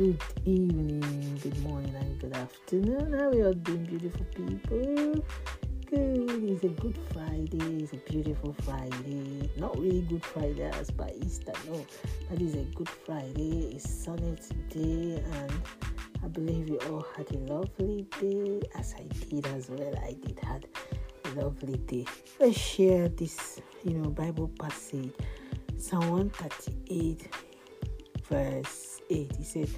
good evening, good morning, and good afternoon. How are you all doing, beautiful people? Good. It's a good Friday. It's a beautiful Friday. Not really good Friday as by Easter, no. But it's a good Friday. It's sunny today, and I believe you all had a lovely day, as I did as well. I did had a lovely day. Let's share this, you know, Bible passage, Psalm 138, verse 8. He said,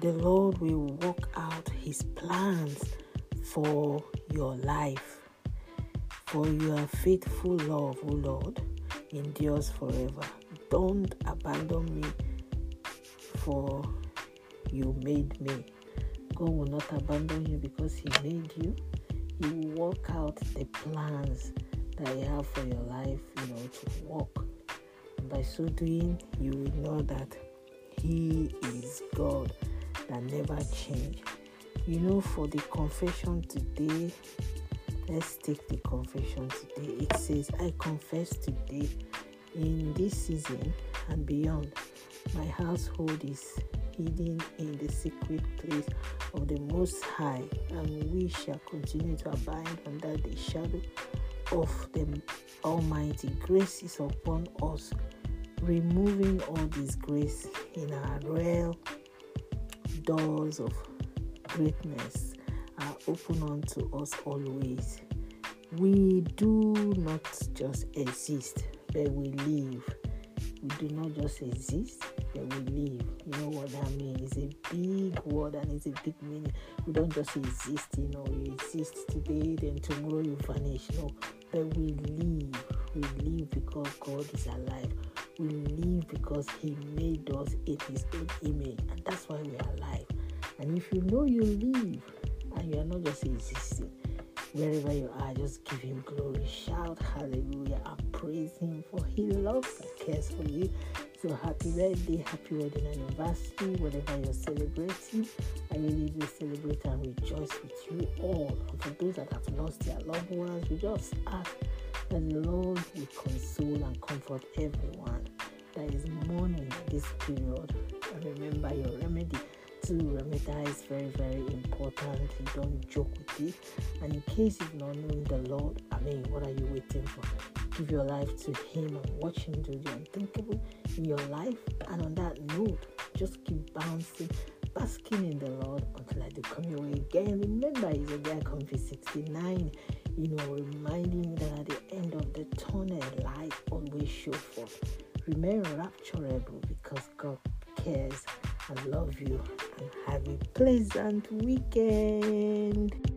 The Lord will work out his plans for your life. For your faithful love, O Lord, endures forever. Don't abandon me, for you made me. God will not abandon you because He made you. He will work out the plans that He have for your life, you know, to walk. And by so doing, you will know that He is God that never change. You know, for the confession today, let's take the confession today. It says, I confess today in this season and beyond, my household is hidden in the secret place of the Most High, and we shall continue to abide under the shadow of the Almighty. Grace is upon us, removing all disgrace in our real doors of greatness are open unto us always. We do not just exist, but we live. We do not just exist, but we live. You know what that means? It's a big word and it's a big meaning. We don't just exist, you know, you exist today, then tomorrow you vanish. No, but we live. We live because God is alive. We live because He made us in His own image, and that's why we are alive. And if you know you live, and you are not just existing. Wherever you are, just give him glory, shout hallelujah, and praise him for he loves and cares for you. So happy birthday, happy wedding anniversary, whatever you're celebrating. I really do celebrate and rejoice with you all. And for those that have lost their loved ones, we just ask the Lord will console and comfort everyone that is mourning this period. Remember your remedy to remedy is very, very important. You don't joke with it. And in case you've not known the Lord, I mean, what are you waiting for? Give your life to Him and watch Him do the unthinkable in your life. And on that note, just keep bouncing, basking in the Lord until I do come your way again. Remember, Isaiah Comfy 69, you know, reminding that at the end of the tunnel, light always shows forth. Remain rapturable because God cares. I love you and have a pleasant weekend.